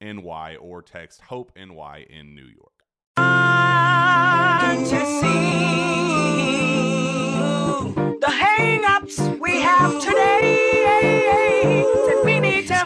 NY or text Hope NY in New York. The hang-ups we have today need to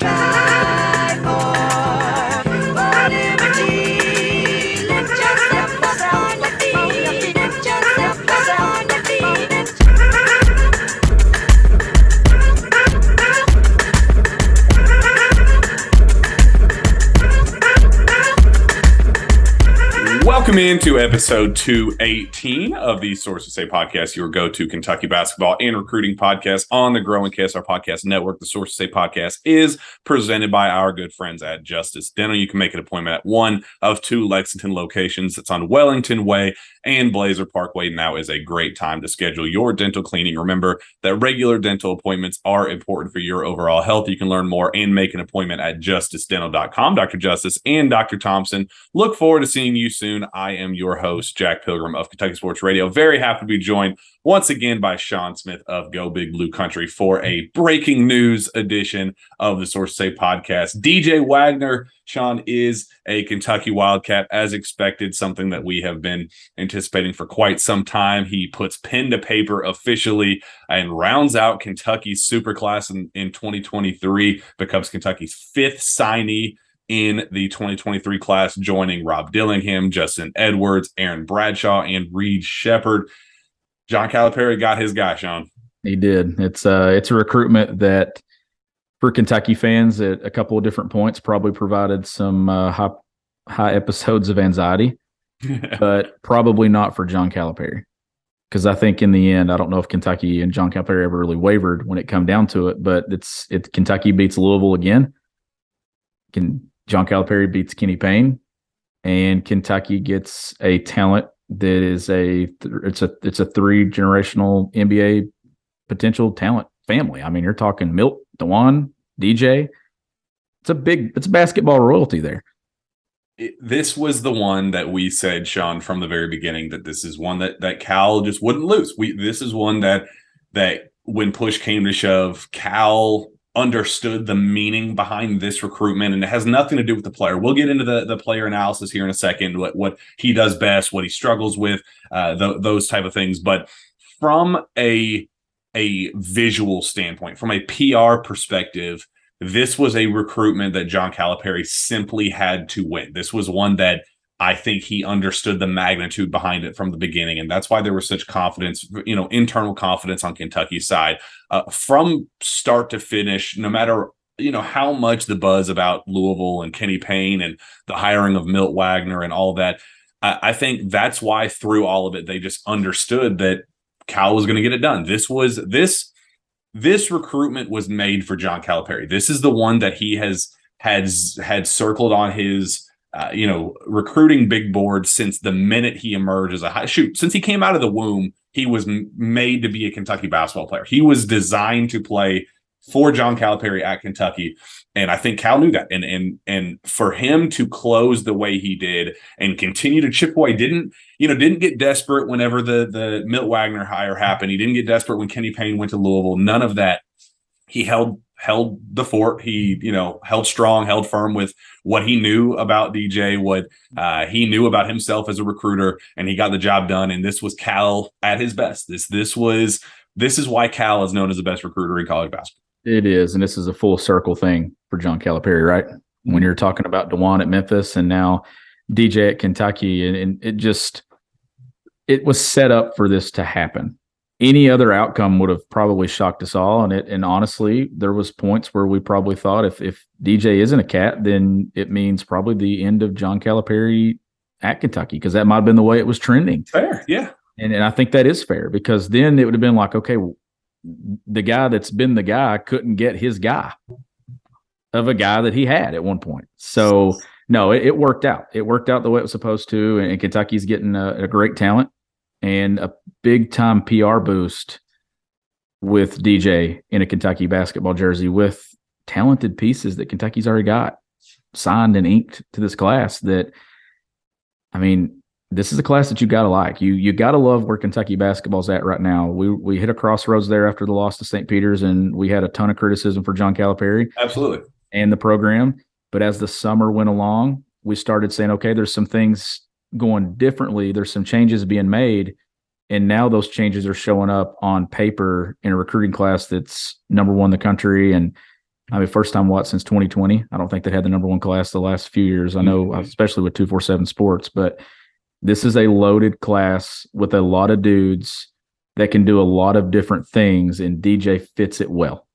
Welcome into episode 218 of the Sources Say podcast, your go to Kentucky basketball and recruiting podcast on the growing KSR Podcast Network. The Sources Say podcast is presented by our good friends at Justice Dental. You can make an appointment at one of two Lexington locations. It's on Wellington Way and Blazer Parkway. Now is a great time to schedule your dental cleaning. Remember that regular dental appointments are important for your overall health. You can learn more and make an appointment at justicedental.com. Dr. Justice and Dr. Thompson look forward to seeing you soon. Am your host, Jack Pilgrim of Kentucky Sports Radio. Very happy to be joined once again by Sean Smith of Go Big Blue Country for a breaking news edition of the Source Say podcast. DJ Wagner, Sean, is a Kentucky Wildcat as expected, something that we have been anticipating for quite some time. He puts pen to paper officially and rounds out Kentucky's superclass in, in 2023, becomes Kentucky's fifth signee in the 2023 class, joining Rob Dillingham, Justin Edwards, Aaron Bradshaw, and Reed Sheppard. John Calipari got his guy, Sean. He did. It's uh it's a recruitment that for Kentucky fans at a couple of different points probably provided some uh, high high episodes of anxiety, but probably not for John Calipari. Because I think in the end, I don't know if Kentucky and John Calipari ever really wavered when it come down to it, but it's it Kentucky beats Louisville again. Can John Calipari beats Kenny Payne, and Kentucky gets a talent that is a it's a it's a three generational NBA potential talent family. I mean, you're talking Milt, Dajuan, DJ. It's a big it's basketball royalty there. It- this was the one that we said, Sean, from the very beginning that this is one that that Cal just wouldn't lose. We this is one that that when push came to shove, Cal understood the meaning behind this recruitment, and it has nothing to do with the player. We'll get into the the player analysis here in a second, what what he does best, what he struggles with, uh, th- those type of things. But from a a visual standpoint, from a PR perspective, this was a recruitment that John Calipari simply had to win. This was one that I think he understood the magnitude behind it from the beginning, and that's why there was such confidence, you know, internal confidence on Kentucky's side uh, from start to finish. No matter you know how much the buzz about Louisville and Kenny Payne and the hiring of Milt Wagner and all that. I, I think that's why through all of it they just understood that Cal was going to get it done. This was this this recruitment was made for John Calipari. This is the one that he has has had circled on his uh, you know recruiting big board since the minute he emerged as a high shoot since he came out of the womb he was m- made to be a Kentucky basketball player. He was designed to play for John Calipari at Kentucky. And I think Cal knew that. And and and for him to close the way he did and continue to chip away, didn't, you know, didn't get desperate whenever the the Milt Wagner hire happened. He didn't get desperate when Kenny Payne went to Louisville. None of that. He held held the fort. He, you know, held strong, held firm with what he knew about DJ, what uh, he knew about himself as a recruiter, and he got the job done. And this was Cal at his best. This this was this is why Cal is known as the best recruiter in college basketball. It is, and this is a full circle thing for John Calipari, right? When you're talking about Dajuan at Memphis and now DJ at Kentucky, and, and it just it was set up for this to happen. Any other outcome would have probably shocked us all, and it and honestly, there was points where we probably thought if if DJ isn't a cat, then it means probably the end of John Calipari at Kentucky because that might have been the way it was trending. Fair, yeah. And, and I think that is fair because then it would have been like, okay, the guy that's been the guy couldn't get his guy of a guy that he had at one point. So no, it, it worked out. It worked out the way it was supposed to, and, Kentucky's getting a, a great talent and a big time PR boost with DJ in a Kentucky basketball jersey with talented pieces that Kentucky's already got signed and inked to this class that I mean this is a class that you got to like. You you got to love where Kentucky basketball's at right now. We we hit a crossroads there after the loss to St. Peter's, and we had a ton of criticism for John Calipari, absolutely, and the program. But as the summer went along, we started saying, okay, there's some things going differently. There's some changes being made, and now those changes are showing up on paper in a recruiting class that's number one in the country. And I mean, first time what since 2020? I don't think they had the number one class the last few years. I know, mm-hmm. especially with 247 Sports, but this is a loaded class with a lot of dudes that can do a lot of different things, and DJ fits it well.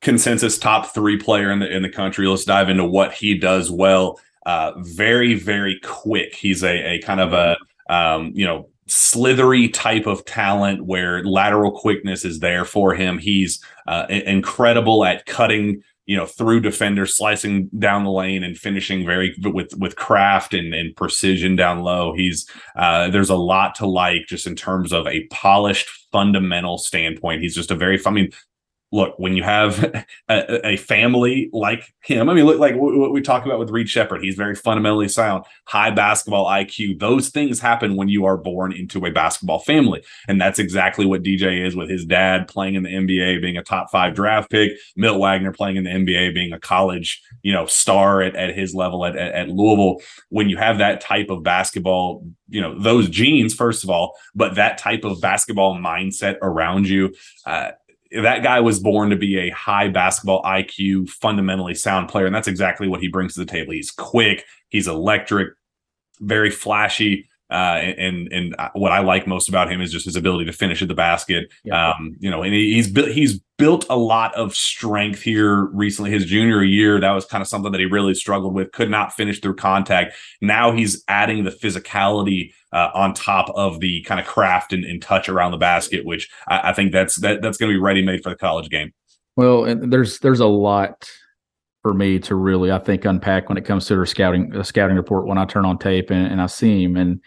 Consensus top three player in the in the country. Let's dive into what he does well. Uh, very very quick. He's a a kind of a um, you know slithery type of talent where lateral quickness is there for him. He's uh, incredible at cutting you know through defenders slicing down the lane and finishing very with with craft and, and precision down low he's uh, there's a lot to like just in terms of a polished fundamental standpoint he's just a very i mean look, when you have a, a, family like him, I mean, look like what we talk about with Reed Sheppard. he's very fundamentally sound, high basketball IQ. Those things happen when you are born into a basketball family. And that's exactly what DJ is with his dad playing in the NBA, being a top five draft pick, Milt Wagner playing in the NBA, being a college, you know, star at, at his level at, at, at Louisville. When you have that type of basketball, you know, those genes, first of all, but that type of basketball mindset around you, uh, that guy was born to be a high basketball IQ, fundamentally sound player. And that's exactly what he brings to the table. He's quick, he's electric, very flashy. Uh, and and what I like most about him is just his ability to finish at the basket. Yeah. Um, you know, and he's built he's built a lot of strength here recently. His junior year, that was kind of something that he really struggled with. Could not finish through contact. Now he's adding the physicality uh, on top of the kind of craft and, and touch around the basket, which I, I think that's that, that's going to be ready made for the college game. Well, and there's there's a lot for me to really I think unpack when it comes to their scouting the scouting report when I turn on tape and, and I see him. And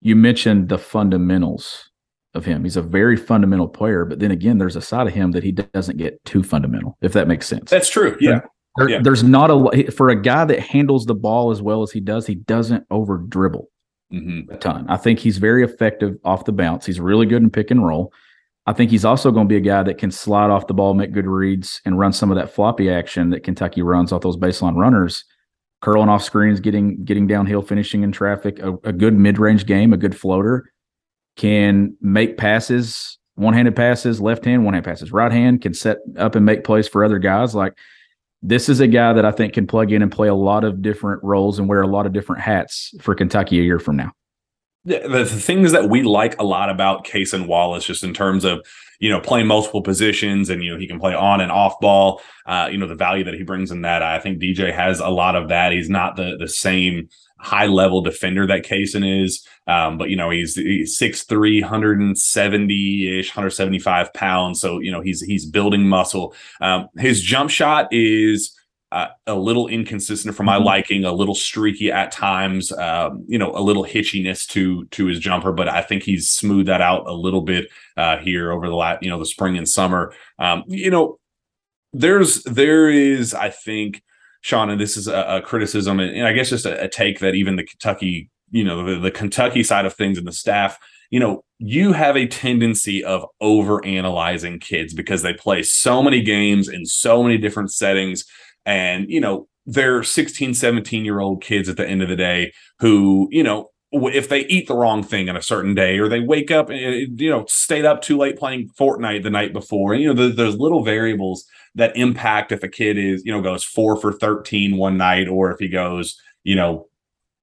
you mentioned the fundamentals of him. He's a very fundamental player, but then again, there's a side of him that he doesn't get too fundamental, if that makes sense. That's true. Yeah. There, yeah. There's not a for a guy that handles the ball as well as he does. He doesn't over dribble mm-hmm. a ton. I think he's very effective off the bounce. He's really good in pick and roll. I think he's also going to be a guy that can slide off the ball, make good reads, and run some of that floppy action that Kentucky runs off those baseline runners, curling off screens, getting getting downhill, finishing in traffic. A, a good mid range game, a good floater, can make passes, one handed passes, left hand, one hand passes, right hand, can set up and make plays for other guys. Like this is a guy that I think can plug in and play a lot of different roles and wear a lot of different hats for Kentucky a year from now. the, the things that we like a lot about Cason Wallace, just in terms of you know playing multiple positions and you know he can play on and off ball. Uh, you know the value that he brings in that. I think DJ has a lot of that. He's not the the same high level defender that Cason is. Um, but you know, he's, he's 6'3, 170 ish, 175 pounds. So, you know, he's, he's building muscle. Um, his jump shot is, uh, a little inconsistent for my mm-hmm. liking, a little streaky at times, um, you know, a little hitchiness to to his jumper, but I think he's smoothed that out a little bit uh, here over the last, you know, the spring and summer. Um, you know, there's there is, I think, Sean, and this is a, a criticism, and, and, I guess just a, a, take that even the Kentucky, you know, the, the Kentucky side of things and the staff, you know, you have a tendency of over analyzing kids because they play so many games in so many different settings. And you know they're 16 17 year old kids at the end of the day who you know if they eat the wrong thing on a certain day or they wake up and you know stayed up too late playing Fortnite the night before and you know there's little variables that impact if a kid is you know goes 4 for 13 one night or if he goes you know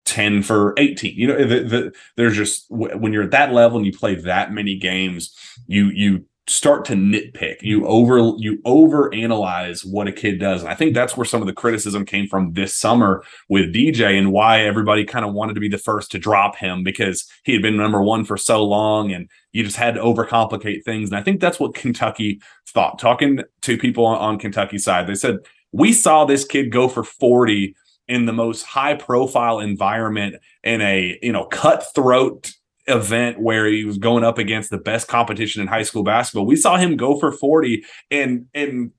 10 for 18 you know eh, the, the, there's just when you're at that level and you play that many games you you start to nitpick. You over you over analyze what a kid does. And i think that's where some of the criticism came from this summer with dj and why everybody kind of wanted to be the first to drop him because he had been number one for so long and you just had to overcomplicate things. And i think that's what kentucky thought. Talking to people on, on kentucky side they said we saw this kid go for 40 in the most high profile environment in a you know cutthroat event where he was going up against the best competition in high school basketball. We saw him go for 40 and and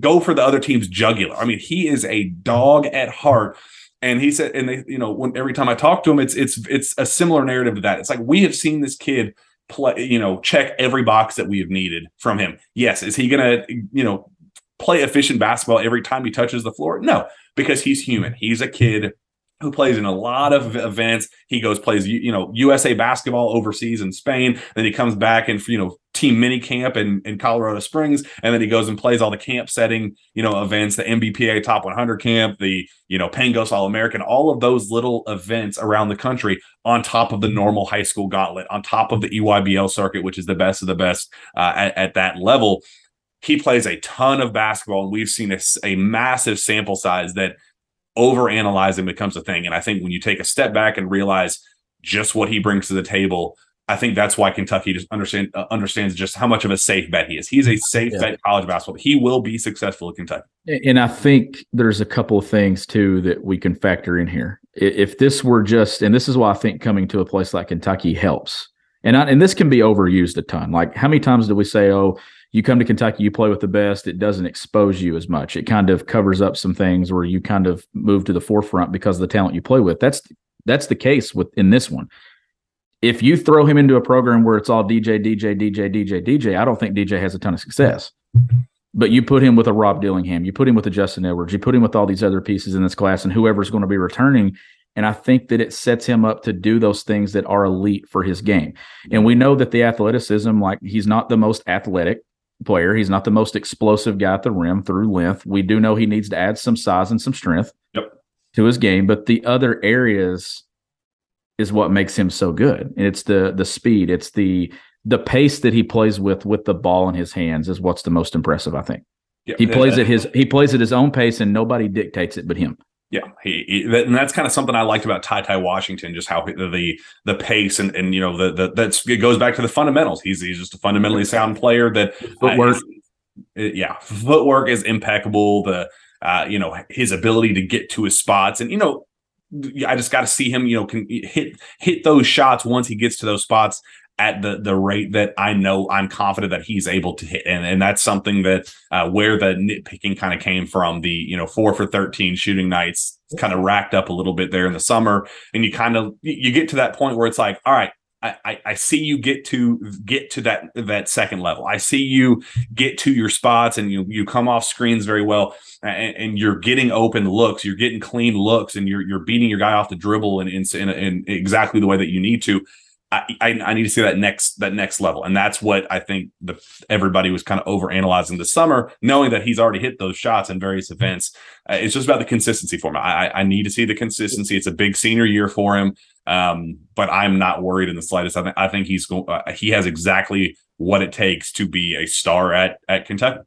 go for the other team's jugular. I mean, he is a dog at heart. And he said, and they, you know, when every time I talk to him, it's it's it's a similar narrative to that. It's like we have seen this kid play, you know, check every box that we have needed from him. Yes, is he gonna, you know, play efficient basketball every time he touches the floor? No, because he's human. He's a kid who plays in a lot of events. He goes plays you know USA basketball overseas in Spain. Then he comes back and you know team mini camp in, in Colorado Springs, and then he goes and plays all the camp setting you know events, the NBPA Top 100 camp, the you know Pangos All American, all of those little events around the country on top of the normal high school gauntlet, on top of the EYBL circuit, which is the best of the best uh, at, at that level. He plays a ton of basketball, and we've seen a, a massive sample size that over analyzing becomes a thing. And I think when you take a step back and realize just what he brings to the table, I think that's why Kentucky just understand uh, understands just how much of a safe bet he is. He's a safe yeah. bet college basketball. He will be successful at Kentucky. And I think there's a couple of things too that we can factor in here. If this were just, and this is why I think coming to a place like Kentucky helps. And I, and this can be overused a ton. Like how many times do we say, "Oh, you come to Kentucky, you play with the best, it doesn't expose you as much. It kind of covers up some things where you kind of move to the forefront because of the talent you play with. That's that's the case with in this one. If you throw him into a program where it's all DJ, DJ, DJ, DJ, DJ, I don't think DJ has a ton of success. But you put him with a Rob Dillingham, you put him with a Justin Edwards, you put him with all these other pieces in this class, and whoever's going to be returning. And I think that it sets him up to do those things that are elite for his game. And we know that the athleticism, like he's not the most athletic player. He's not the most explosive guy at the rim through length. We do know he needs to add some size and some strength yep. to his game, but the other areas is what makes him so good. It's the the speed, it's the the pace that he plays with with the ball in his hands is what's the most impressive, I think. Yep. He plays at his he plays at his own pace and nobody dictates it but him. Yeah, he, he, and that's kind of something I liked about TyTy Washington, just how the the pace and and you know the the that's it goes back to the fundamentals. He's he's just a fundamentally sound player that footwork, uh, yeah, footwork is impeccable. The uh, you know his ability to get to his spots, and you know I just got to see him, you know, can hit hit those shots once he gets to those spots at the the rate that I know I'm confident that he's able to hit, and and that's something that uh, where the nitpicking kind of came from. The you know four for thirteen shooting nights kind of racked up a little bit there in the summer, and you kind of you get to that point where it's like, all right, I, I, see you get to get to that that second level. I see you get to your spots and you you come off screens very well and, and you're getting open looks, you're getting clean looks, and you're you're beating your guy off the dribble and in, in, in exactly the way that you need to. I, I, I need to see that next that next level, and that's what I think the everybody was kind of over analyzing this summer, knowing that he's already hit those shots in various events. Uh, it's just about the consistency for him. I, I need to see the consistency. It's a big senior year for him, um, but I'm not worried in the slightest. I think I think he's going. Uh, he has exactly what it takes to be a star at at Kentucky.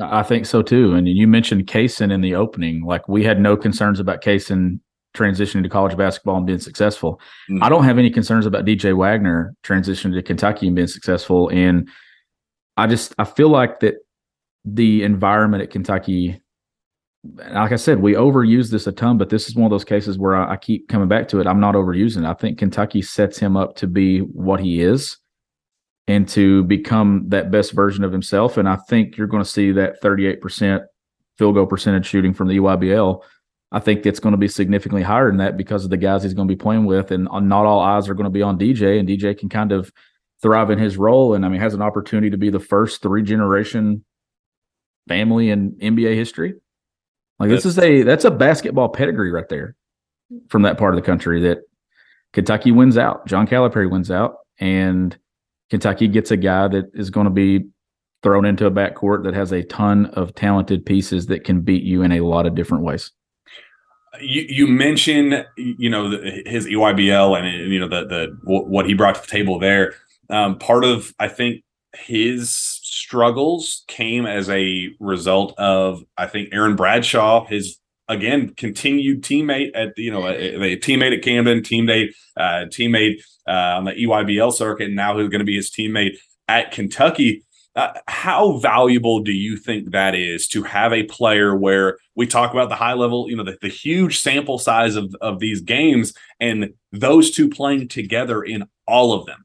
I think so too. And you mentioned Cason in the opening. Like we had no concerns about Cason transitioning to college basketball and being successful. Mm-hmm. I don't have any concerns about DJ Wagner transitioning to Kentucky and being successful. And I just I feel like that the environment at Kentucky, like I said, we overuse this a ton, but this is one of those cases where I, I keep coming back to it. I'm not overusing it. I think Kentucky sets him up to be what he is and to become that best version of himself. And I think you're going to see that 38% field goal percentage shooting from the EYBL I think it's going to be significantly higher than that because of the guys he's going to be playing with, and uh, not all eyes are going to be on DJ, and DJ can kind of thrive in his role, and I mean has an opportunity to be the first three generation family in NBA history. Like that's, this is a that's a basketball pedigree right there from that part of the country that Kentucky wins out, John Calipari wins out, and Kentucky gets a guy that is going to be thrown into a backcourt that has a ton of talented pieces that can beat you in a lot of different ways you, you mentioned you know his EYBL and you know the the what he brought to the table there. Um, part of I think his struggles came as a result of I think Aaron Bradshaw, his again continued teammate at you know a, a teammate at Camden, teammate uh, teammate uh, on the EYBL circuit, and now who's going to be his teammate at Kentucky. Uh, how valuable do you think that is to have a player where we talk about the high level, you know, the, the huge sample size of, of these games and those two playing together in all of them?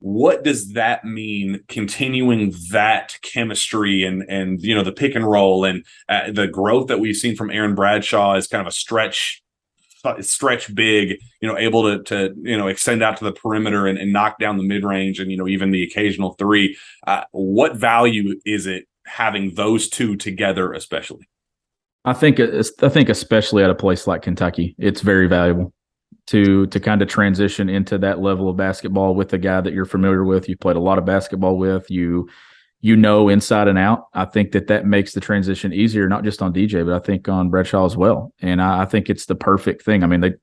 What does that mean? Continuing that chemistry and and you know the pick and roll and uh, the growth that we've seen from Aaron Bradshaw is kind of a stretch stretch big, you know, able to to you know extend out to the perimeter and, and knock down the mid range and you know even the occasional three. Uh, what value is it having those two together, especially? I think I think especially at a place like Kentucky, it's very valuable to to kind of transition into that level of basketball with a guy that you're familiar with. You've played a lot of basketball with. You you know inside and out. I think that that makes the transition easier, not just on DJ, but I think on Bradshaw as well. And I, I think it's the perfect thing. I mean, they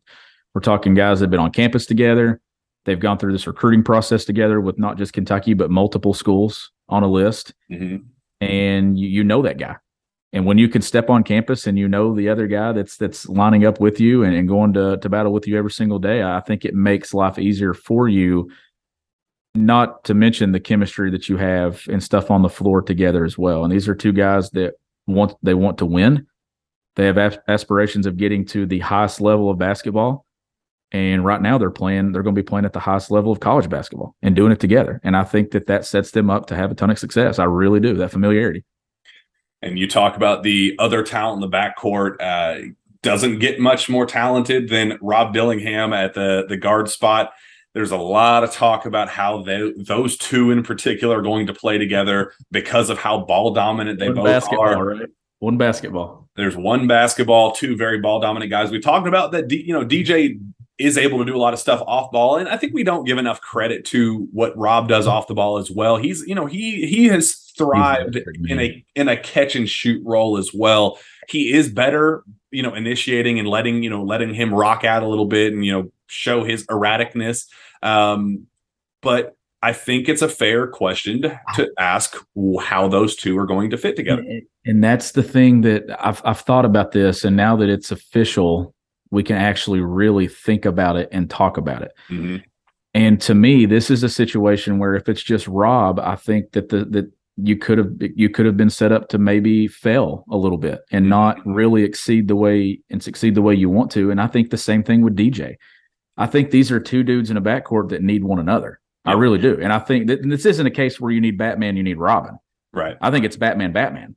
we're talking guys that have been on campus together. They've gone through this recruiting process together with not just Kentucky, but multiple schools on a list. Mm-hmm. And you, you know that guy. And when you can step on campus and you know the other guy that's that's lining up with you and, and going to, to battle with you every single day, I think it makes life easier for you not to mention the chemistry that you have and stuff on the floor together as well. And these are two guys that want they want to win. They have aspirations of getting to the highest level of basketball. And right now they're playing they're going to be playing at the highest level of college basketball and doing it together. And I think that that sets them up to have a ton of success. I really do. That familiarity. And you talk about the other talent in the backcourt uh, doesn't get much more talented than Rob Dillingham at the the guard spot. There's a lot of talk about how they, those two in particular are going to play together because of how ball dominant they one both are. Right? One basketball. There's one basketball, two very ball dominant guys. We talked about that. You know, DJ is able to do a lot of stuff off ball, and I think we don't give enough credit to what Rob does off the ball as well. He's, you know, he he has thrived in a in a catch and shoot role as well. He is better, you know, initiating and letting you know letting him rock out a little bit and you know show his erraticness. Um, but I think it's a fair question to, to, ask how those two are going to fit together. And that's the thing that I've I've thought about this, and now that it's official, we can actually really think about it and talk about it. Mm-hmm. And to me, this is a situation where if it's just Rob, I think that the that you could have you could have been set up to maybe fail a little bit and mm-hmm. not really exceed the way and succeed the way you want to. And I think the same thing with DJ. I think these are two dudes in a backcourt that need one another. I really do. And I think that this isn't a case where you need Batman, you need Robin. Right. I think it's Batman, Batman.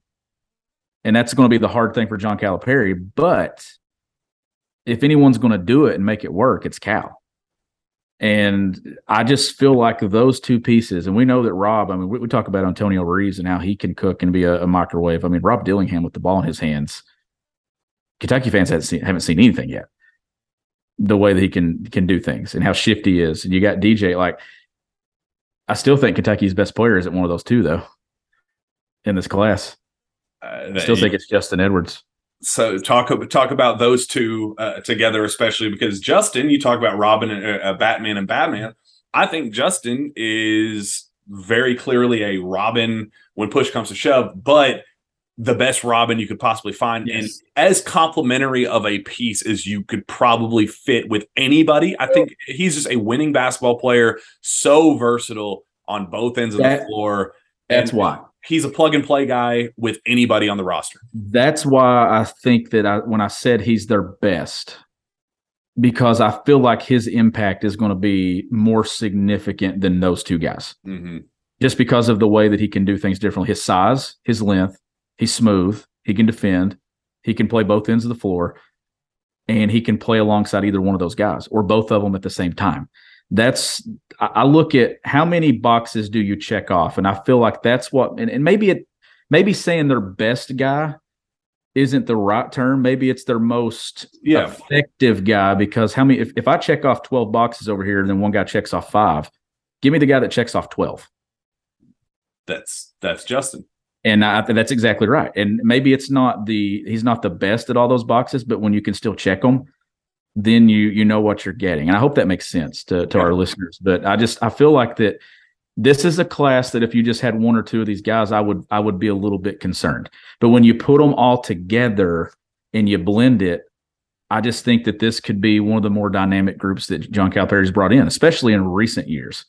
And that's going to be the hard thing for John Calipari. But if anyone's going to do it and make it work, it's Cal. And I just feel like those two pieces, and we know that Rob, I mean, we, we talk about Antonio Reeves and how he can cook and be a, a, microwave. I mean, Rob Dillingham with the ball in his hands, Kentucky fans haven't seen, haven't seen anything yet. The way that he can can do things and how shifty he is. And you got DJ. Like, I still think Kentucky's best player isn't one of those two though. In this class, Uh, I still think it's Justin Edwards. so talk talk about those two uh, together, especially because Justin, you talk about Robin and uh, Batman and Batman. I think Justin is very clearly a Robin when push comes to shove, but the best Robin you could possibly find, Yes. and as complimentary of a piece as you could probably fit with anybody. I think he's just a winning basketball player, so versatile on both ends of the floor. That's And why. he's a plug and play guy with anybody on the roster. That's why I think that I when I said he's their best, because I feel like his impact is going to be more significant than those two guys. Mm-hmm. Just because of the way that he can do things differently. His size, his length, he's smooth, he can defend, he can play both ends of the floor, and he can play alongside either one of those guys or both of them at the same time. That's I look at how many boxes do you check off, and I feel like that's what and, and maybe it maybe saying their best guy isn't the right term. Maybe it's their most Yeah. effective guy because how many if, if I check off 12 boxes over here, and then one guy checks off five, give me the guy that checks off 12. That's that's Justin. And I think that's exactly right. And maybe it's not the he's not the best at all those boxes, but when you can still check them, then you you know what you're getting. And I hope that makes sense to to our listeners. But I just I feel like that this is a class that if you just had one or two of these guys, I would I would be a little bit concerned. But when you put them all together and you blend it, I just think that this could be one of the more dynamic groups that John Calipari's brought in, especially in recent years,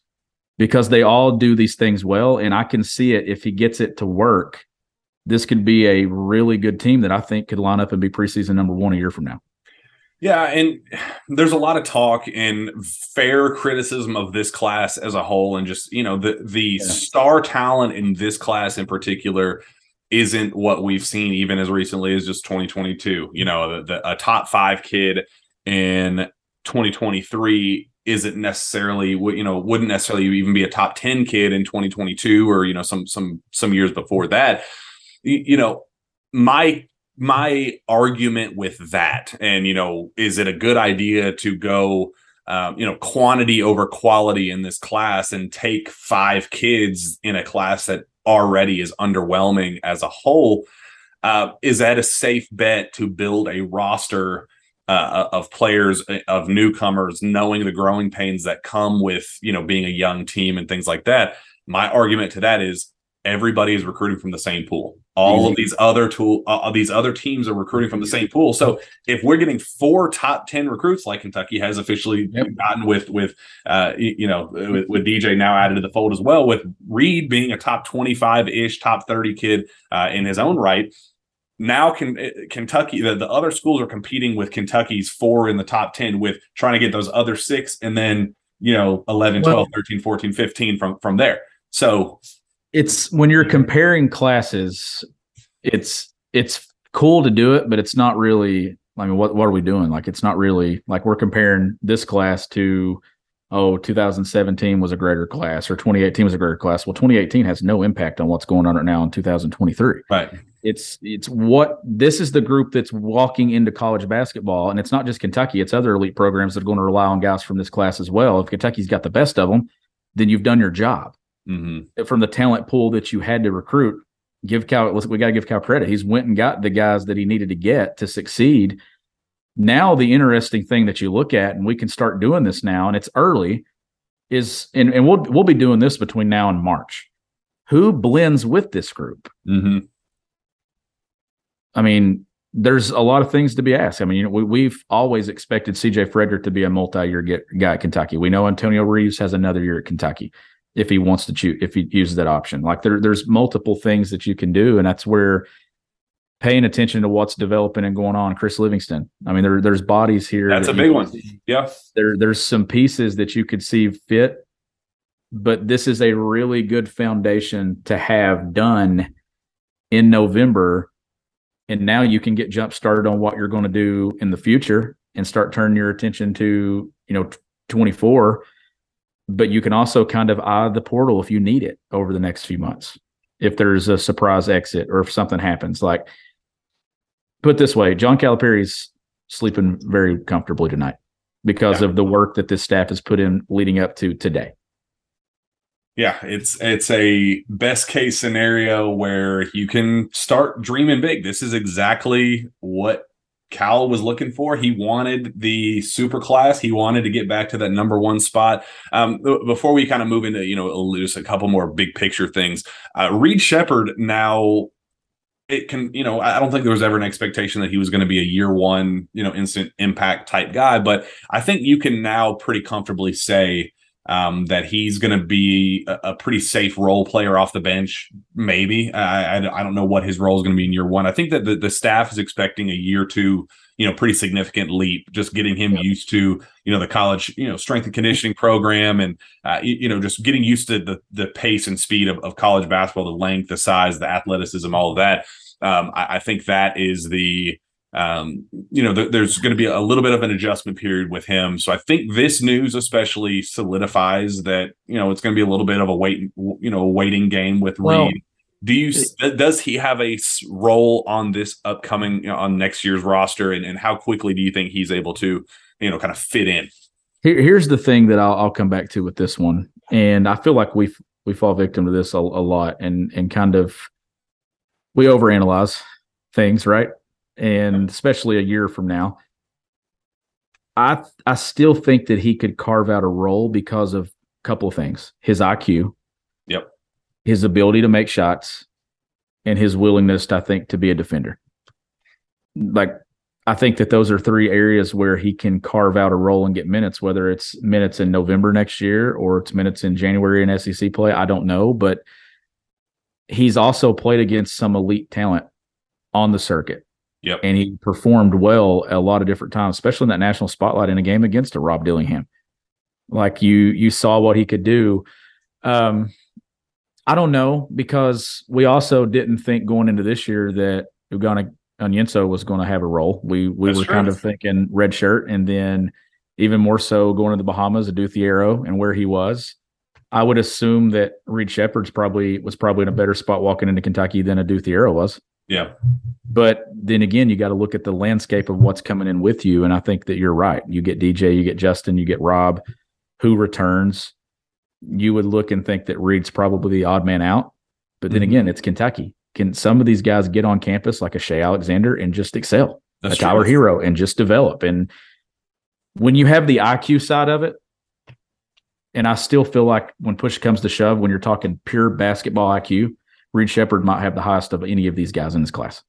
because they all do these things well. And I can see it if he gets it to work. This could be a really good team that I think could line up and be preseason number one a year from now. Yeah, and there's a lot of talk and fair criticism of this class as a whole, and just you know the the Yeah. star talent in this class in particular isn't what we've seen even as recently as just 2022. You know, the, the, a top five kid in 2023 isn't necessarily you know wouldn't necessarily even be a top 10 kid in 2022 or you know some some some years before that. You, you know, my my argument with that and you know is it a good idea to go um, you know quantity over quality in this class and take five kids in a class that already is underwhelming as a whole uh, is that a safe bet to build a roster uh, of players uh, of newcomers knowing the growing pains that come with you know being a young team and things like that my argument to that is everybody is recruiting from the same pool. All of these other tool uh, these other teams are recruiting from the same pool. So if we're getting four top 10 recruits like kentucky has officially Yep. gotten with with uh you know with, with dj now added to the fold as well with reed being a top 25-ish top 30 kid uh, in his own right now can uh, kentucky the, the other schools are competing with kentucky's four in the top 10 with trying to get those other six and then you know 11 Well- 12 13 14 15 from from there so it's when you're comparing classes, it's it's cool to do it, but it's not really. I mean, what what are we doing? Like, it's not really like we're comparing this class to oh, 2017 was a greater class or 2018 was a greater class. Well, 2018 has no impact on what's going on right now in 2023. right It's it's what this is the group that's walking into college basketball, and it's not just Kentucky; it's other elite programs that are going to rely on guys from this class as well. If Kentucky's got the best of them, then you've done your job mm-hmm. from the talent pool that you had to recruit. Give Cal, we got to give Cal credit. He's went and got the guys that he needed to get to succeed. Now, the interesting thing that you look at, and we can start doing this now, and it's early, is and, and we'll we'll be doing this between now and March. Who blends with this group? Mm-hmm. I mean, there's a lot of things to be asked. I mean, you know, we, we've always expected CJ Frederick to be a multi-year get, guy at Kentucky. We know Antonio Reeves has another year at Kentucky if he wants to choose, if he uses that option. Like there, there's multiple things that you can do, and that's where paying attention to what's developing and going on. Chris Livingston. I mean, there, there's bodies here. That's that a big one. see. yeah There, there's some pieces that you could see fit, but this is a really good foundation to have done in November and now you can get jump started on what you're going to do in the future and start turning your attention to you know 24 but you can also kind of eye the portal if you need it over the next few months if there's a surprise exit or if something happens like put this way john calipari's sleeping very comfortably tonight because Yeah. of the work that this staff has put in leading up to today. Yeah, it's it's a best case scenario where you can start dreaming big. This is exactly what Cal was looking for. He wanted the super class. He wanted to get back to that number one spot. Um, before we kind of move into you know just a couple more big picture things, uh, Reed Sheppard now. It can, you know, I don't think there was ever an expectation that he was going to be a year one, you know, instant impact type guy. But I think you can now pretty comfortably say um, that he's going to be a, a pretty safe role player off the bench. Maybe I, I, I don't know what his role is going to be in year one. I think that the, the staff is expecting a year two, you know, pretty significant leap, just getting him used to, you know, the college, you know, strength and conditioning program, and uh, you, you know, just getting used to the the pace and speed of, of college basketball, the length, the size, the athleticism, all of that. Um, I, I think that is the um, you know, th- there's going to be a little bit of an adjustment period with him. So I think this news especially solidifies that, you know, it's going to be a little bit of a wait, you know, waiting game with Well, Reed. Do you, does he have a role on this upcoming, you know, on next year's roster? And, and how quickly do you think he's able to, you know, kind of fit in? Here, here's the thing that I'll, I'll come back to with this one, and I feel like we we fall victim to this a, a lot, and and kind of we overanalyze things, right? And especially a year from now, I I still think that he could carve out a role because of a couple of things: his IQ. His ability to make shots, and his willingness, I think, to be a defender. Like I think that those are three areas where he can carve out a role and get minutes, whether it's minutes in November next year or it's minutes in January in SEC play. I don't know, but he's also played against some elite talent on the circuit. Yep. And he performed well a lot of different times, especially in that national spotlight in a game against a Rob Dillingham. Like you you saw what he could do. Um I don't know because we also didn't think going into this year that Ugonna Onyenso was going to have a role. We we That's were true. kind of thinking red shirt, and then even more so going to the Bahamas, Adou Thiero, and where he was. I would assume that Reed Sheppard's probably was probably in a better spot walking into Kentucky than Adou Thiero was. Yeah. But then again, you got to look at the landscape of what's coming in with you, and I think that you're right. You get DJ, you get Justin, you get Rob, who returns. You would look and think that Reed's probably the odd man out, but then Mhm. again, it's Kentucky. Can some of these guys get on campus like a Shai Alexander and just excel? That's a Tyler true. Herro and just develop. And when you have the IQ side of it, and I still feel like when push comes to shove, when you're talking pure basketball IQ, Reed Sheppard might have the highest of any of these guys in this class.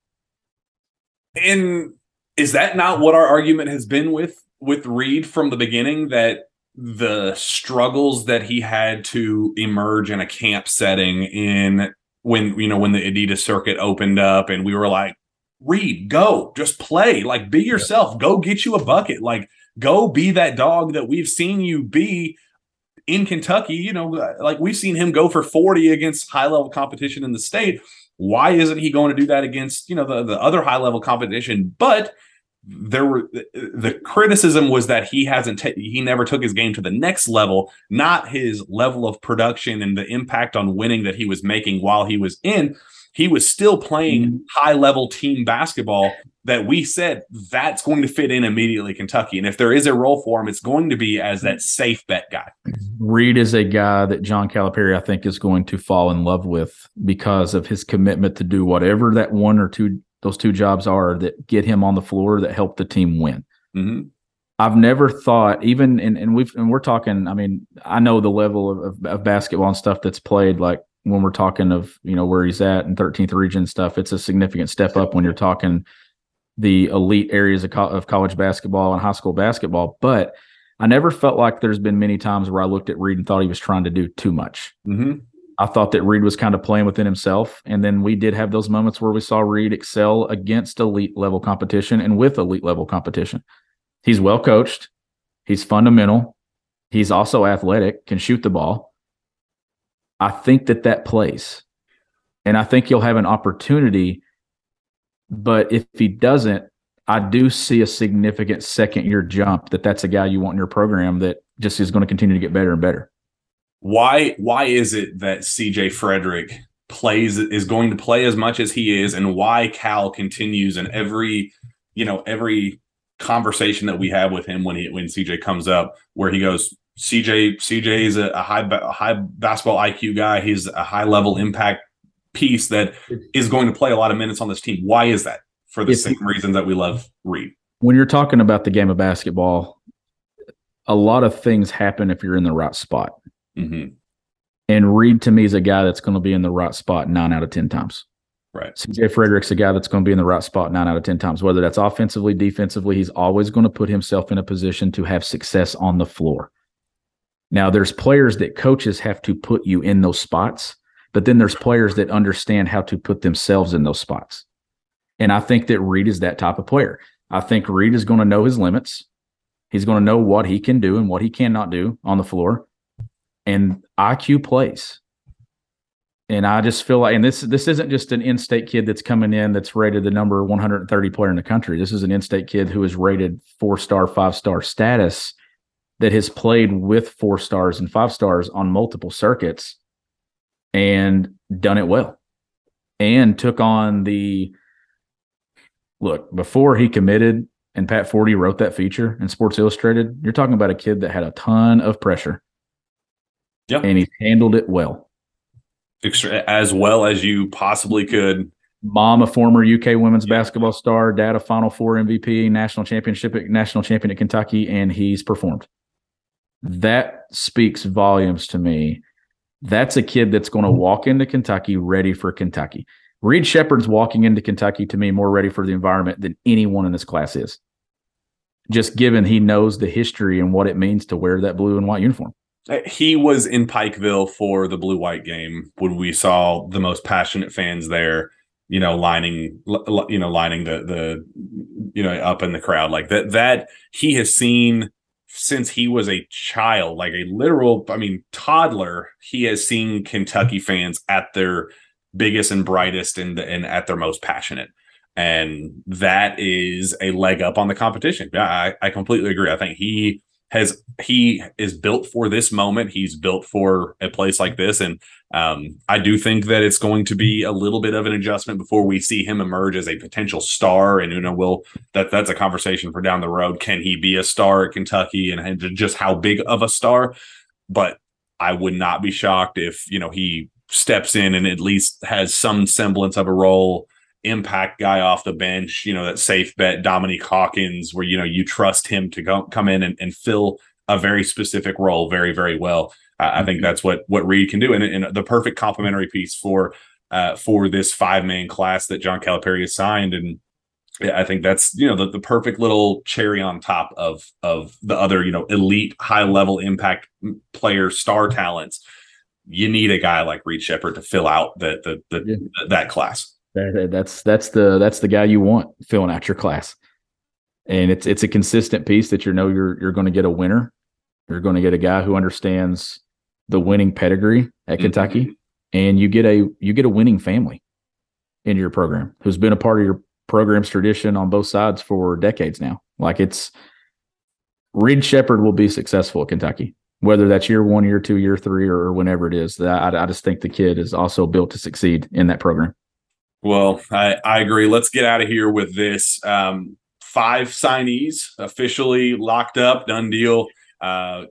And is that not what our argument has been with with Reed from the beginning that the struggles that he had to emerge in a camp setting in when you know when the Adidas circuit opened up and we were like Reed go just play. Like be yourself. Go get you a bucket. Like go be that dog that we've seen you be in Kentucky. You know like we've seen him go for 40 against high level competition in the state. Why isn't he going to do that against you know the, the other high level competition? But there were the criticism was that he hasn't ta- he never took his game to the next level not his level of production and the impact on winning that he was making while he was in. He was still playing mm-hmm. high level team basketball that we said that's going to fit in immediately Kentucky. And if there is a role for him it's going to be as that safe bet guy. Reed is a guy that John Calipari, I think, is going to fall in love with because of his commitment to do whatever that one or two those two jobs are that get him on the floor that help the team win. Mhm. I've never thought, even and, and we've and we're talking. I mean, I know the level of, of, of basketball and stuff that's played. Like when we're talking of you know where he's at in 13th region stuff, it's a significant step up when you're talking the elite areas of, co- of college basketball and high school basketball. But I never felt like there's been many times where I looked at Reed and thought he was trying to do too much. Mhm. I thought that Reed was kind of playing within himself. And then we did have those moments where we saw Reed excel against elite level competition and with elite level competition. He's well coached, he's fundamental, he's also athletic, can shoot the ball. I think that that plays. And I think he'll have an opportunity. But if he doesn't, I do see a significant second year jump that that's a guy you want in your program that just is going to continue to get better and better. Why why is it that CJ Frederick plays is going to play as much as he is and why Cal continues in every you know every conversation that we have with him when he when CJ comes up, where he goes, CJ CJ is a, a high a high basketball IQ guy. He's a high level impact piece that is going to play a lot of minutes on this team. Why is that? For the same reasons that we love Reed. when you're talking about the game of basketball, a lot of things happen if you're in the right spot. Hmm And Reed to me is a guy that's going to be in the right spot nine out of 10 times. Right. CJ Frederick's a guy that's going to be in the right spot nine out of 10 times, whether that's offensively, defensively. He's always going to put himself in a position to have success on the floor. Now, there's players that coaches have to put you in those spots, but then there's players that understand how to put themselves in those spots. And I think that Reed is that type of player. I think Reed is going to know his limits. He's going to know what he can do and what he cannot do on the floor. And IQ plays. And I just feel like, and this this isn't just an in-state kid that's coming in that's rated the number 130 player in the country. This is an in-state kid who is rated four-star, five-star status that has played with four stars and five stars on multiple circuits and done it well. And took on the look before he committed and Pat Forde wrote that feature in Sports Illustrated. You're talking about a kid that had a ton of pressure. Yeah. And he handled it well. Extra, as well as you possibly could. Mom, a former UK women's Yeah. basketball star, dad, a Final Four MVP, national championship, national champion at Kentucky, and he's performed. That speaks volumes to me. That's a kid that's going to walk into Kentucky ready for Kentucky. Reed Sheppard's walking into Kentucky to me more ready for the environment than anyone in this class is. Just given he knows the history and what it means to wear that blue and white uniform. Uh, he was in Pikeville for the blue white game when we saw the most passionate fans there. You know, lining, li- li- you know, lining the the, you know, up in the crowd like that. That he has seen since he was a child, like a literal, I mean, toddler. He has seen Kentucky fans at their biggest and brightest and and at their most passionate. And that is a leg up on the competition. Yeah, I, I completely agree. I think he has he is built for this moment. He's built for a place like this, and um, I do think that it's going to be a little bit of an adjustment before we see him emerge as a potential star. And you know, will that that's a conversation for down the road. Can he be a star at Kentucky, and, and just how big of a star? But I would not be shocked if you know he steps in and at least has some semblance of a role impact guy off the bench, you know, that safe bet, Dominique Hawkins, where, you know, you trust him to go, come in and, and fill a very specific role very, very well. Uh, I think that's what, what Reed can do. And, and the perfect complementary piece for, uh, for this five man class that John Calipari has signed. And I think that's, you know, the, the perfect little cherry on top of, of the other, you know, elite high level impact player star talents. You need a guy like Reed Sheppard to fill out the, the, the, Yeah. that class. That- That's that's the that's the guy you want filling out your class, and it's it's a consistent piece that you know you're you're going to get a winner. You're going to get a guy who understands the winning pedigree at Mhm. Kentucky, and you get a you get a winning family in your program who's been a part of your program's tradition on both sides for decades now. Like it's Reed Sheppard will be successful at Kentucky, whether that's year one, year two, year three, or whenever it is. I, I just think the kid is also built to succeed in that program. Well, I, I agree. Let's get out of here with this. Um, five signees officially locked up, done deal. Uh,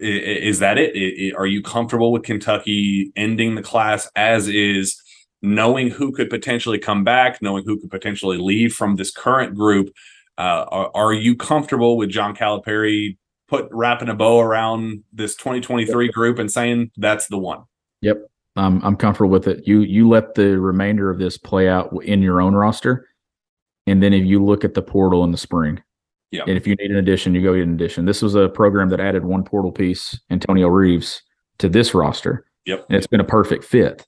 is that it? Are you comfortable with Kentucky ending the class as is, knowing who could potentially come back, knowing who could potentially leave from this current group? Uh, are, are you comfortable with John Calipari put wrapping a bow around this 2023 group and saying that's the one? I'm I'm comfortable with it. You you let the remainder of this play out in your own roster, and then if you look at the portal in the spring, Yeah. and if you need an addition, you go get an addition. This was a program that added one portal piece, Antonio Reeves, to this roster. Yep. and it's been a perfect fit.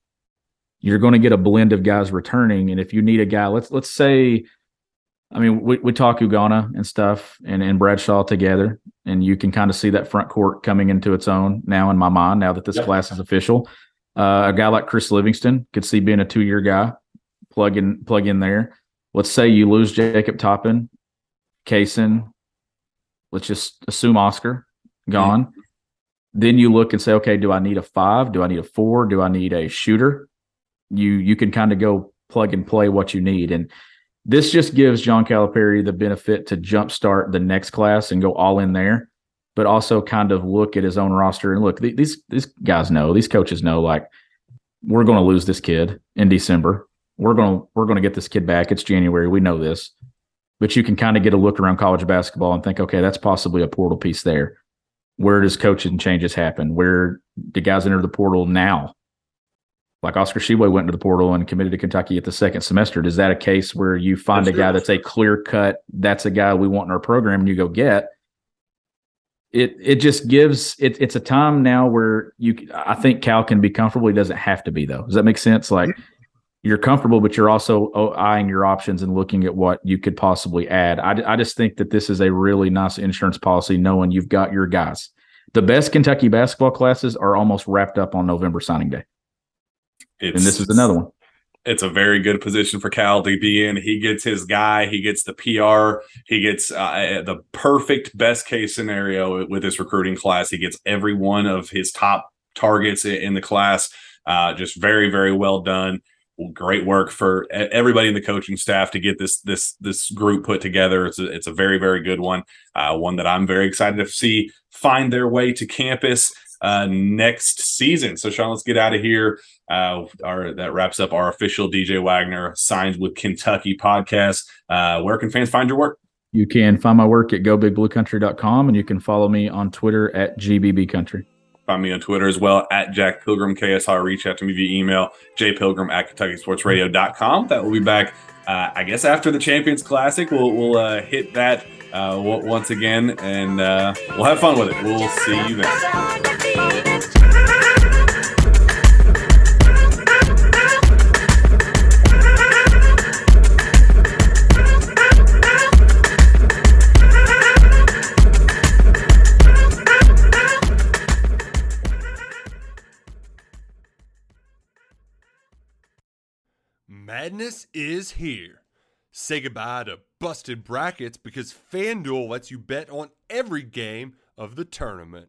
You're going to get a blend of guys returning, and if you need a guy, let's let's say, I mean, we we talk Ugonna and stuff, and and Bradshaw together, and you can kind of see that front court coming into its own now in my mind. Now that this Yep. class is official, uh, a guy like Chris Livingston could see being a two year guy, plug in plug in there. Let's say you lose Jacob Toppin, Cason, let's just assume Oscar gone. Then you look and say, okay, do I need a five? Do I need a four? Do I need a shooter? You you can kind of go plug and play what you need. And This just gives John Calipari the benefit to jumpstart the next class and go all in there, but also kind of look at his own roster and look. th- These these guys know, these coaches know, like we're going to lose this kid in December. We're going to we're going to get this kid back. It's January. We know this, but you can kind of get a look around college basketball and think, okay, that's possibly a portal piece there. Where does coaching changes happen? Where do guys enter the portal now? Like Oscar Tshiebwe went into the portal and committed to Kentucky at the second semester. Is that a case where you find That's a guy true. that's a clear cut, that's a guy we want in our program and you go get? It it just gives it it's a time now where you I think Cal can be comfortable. He doesn't have to be though. Does that make sense? Like you're comfortable, but you're also eyeing your options and looking at what you could possibly add. I, I just think that this is a really nice insurance policy, knowing you've got your guys. The best Kentucky basketball classes are almost wrapped up on November signing day, It's, and this is another one. It's a very good position for Cal to be in. He gets his guy, he gets the PR, he gets uh, the perfect best case scenario with this recruiting class. He gets every one of his top targets in the class. Uh, just very, very well done. Great work for everybody in the coaching staff to get this this this group put together. It's a, it's a very very good one. Uh, one that I'm very excited to see find their way to campus uh, next season. So Sean, let's get out of here. Uh, our that wraps up our official DJ Wagner signs with Kentucky podcast. Uh, where can fans find your work? You can find my work at gobigbluecountry.com, and you can follow me on Twitter at gbbcountry. Find me on Twitter as well at Jack Pilgrim KSR. Reach out to me via email, jpilgrim at KentuckySportsRadio.com. That will be back, uh, I guess, after the Champions Classic. We'll, we'll uh, hit that uh, once again and uh, we'll have fun with it. We'll see you then. Madness is here. Say goodbye to busted brackets because FanDuel lets you bet on every game of the tournament.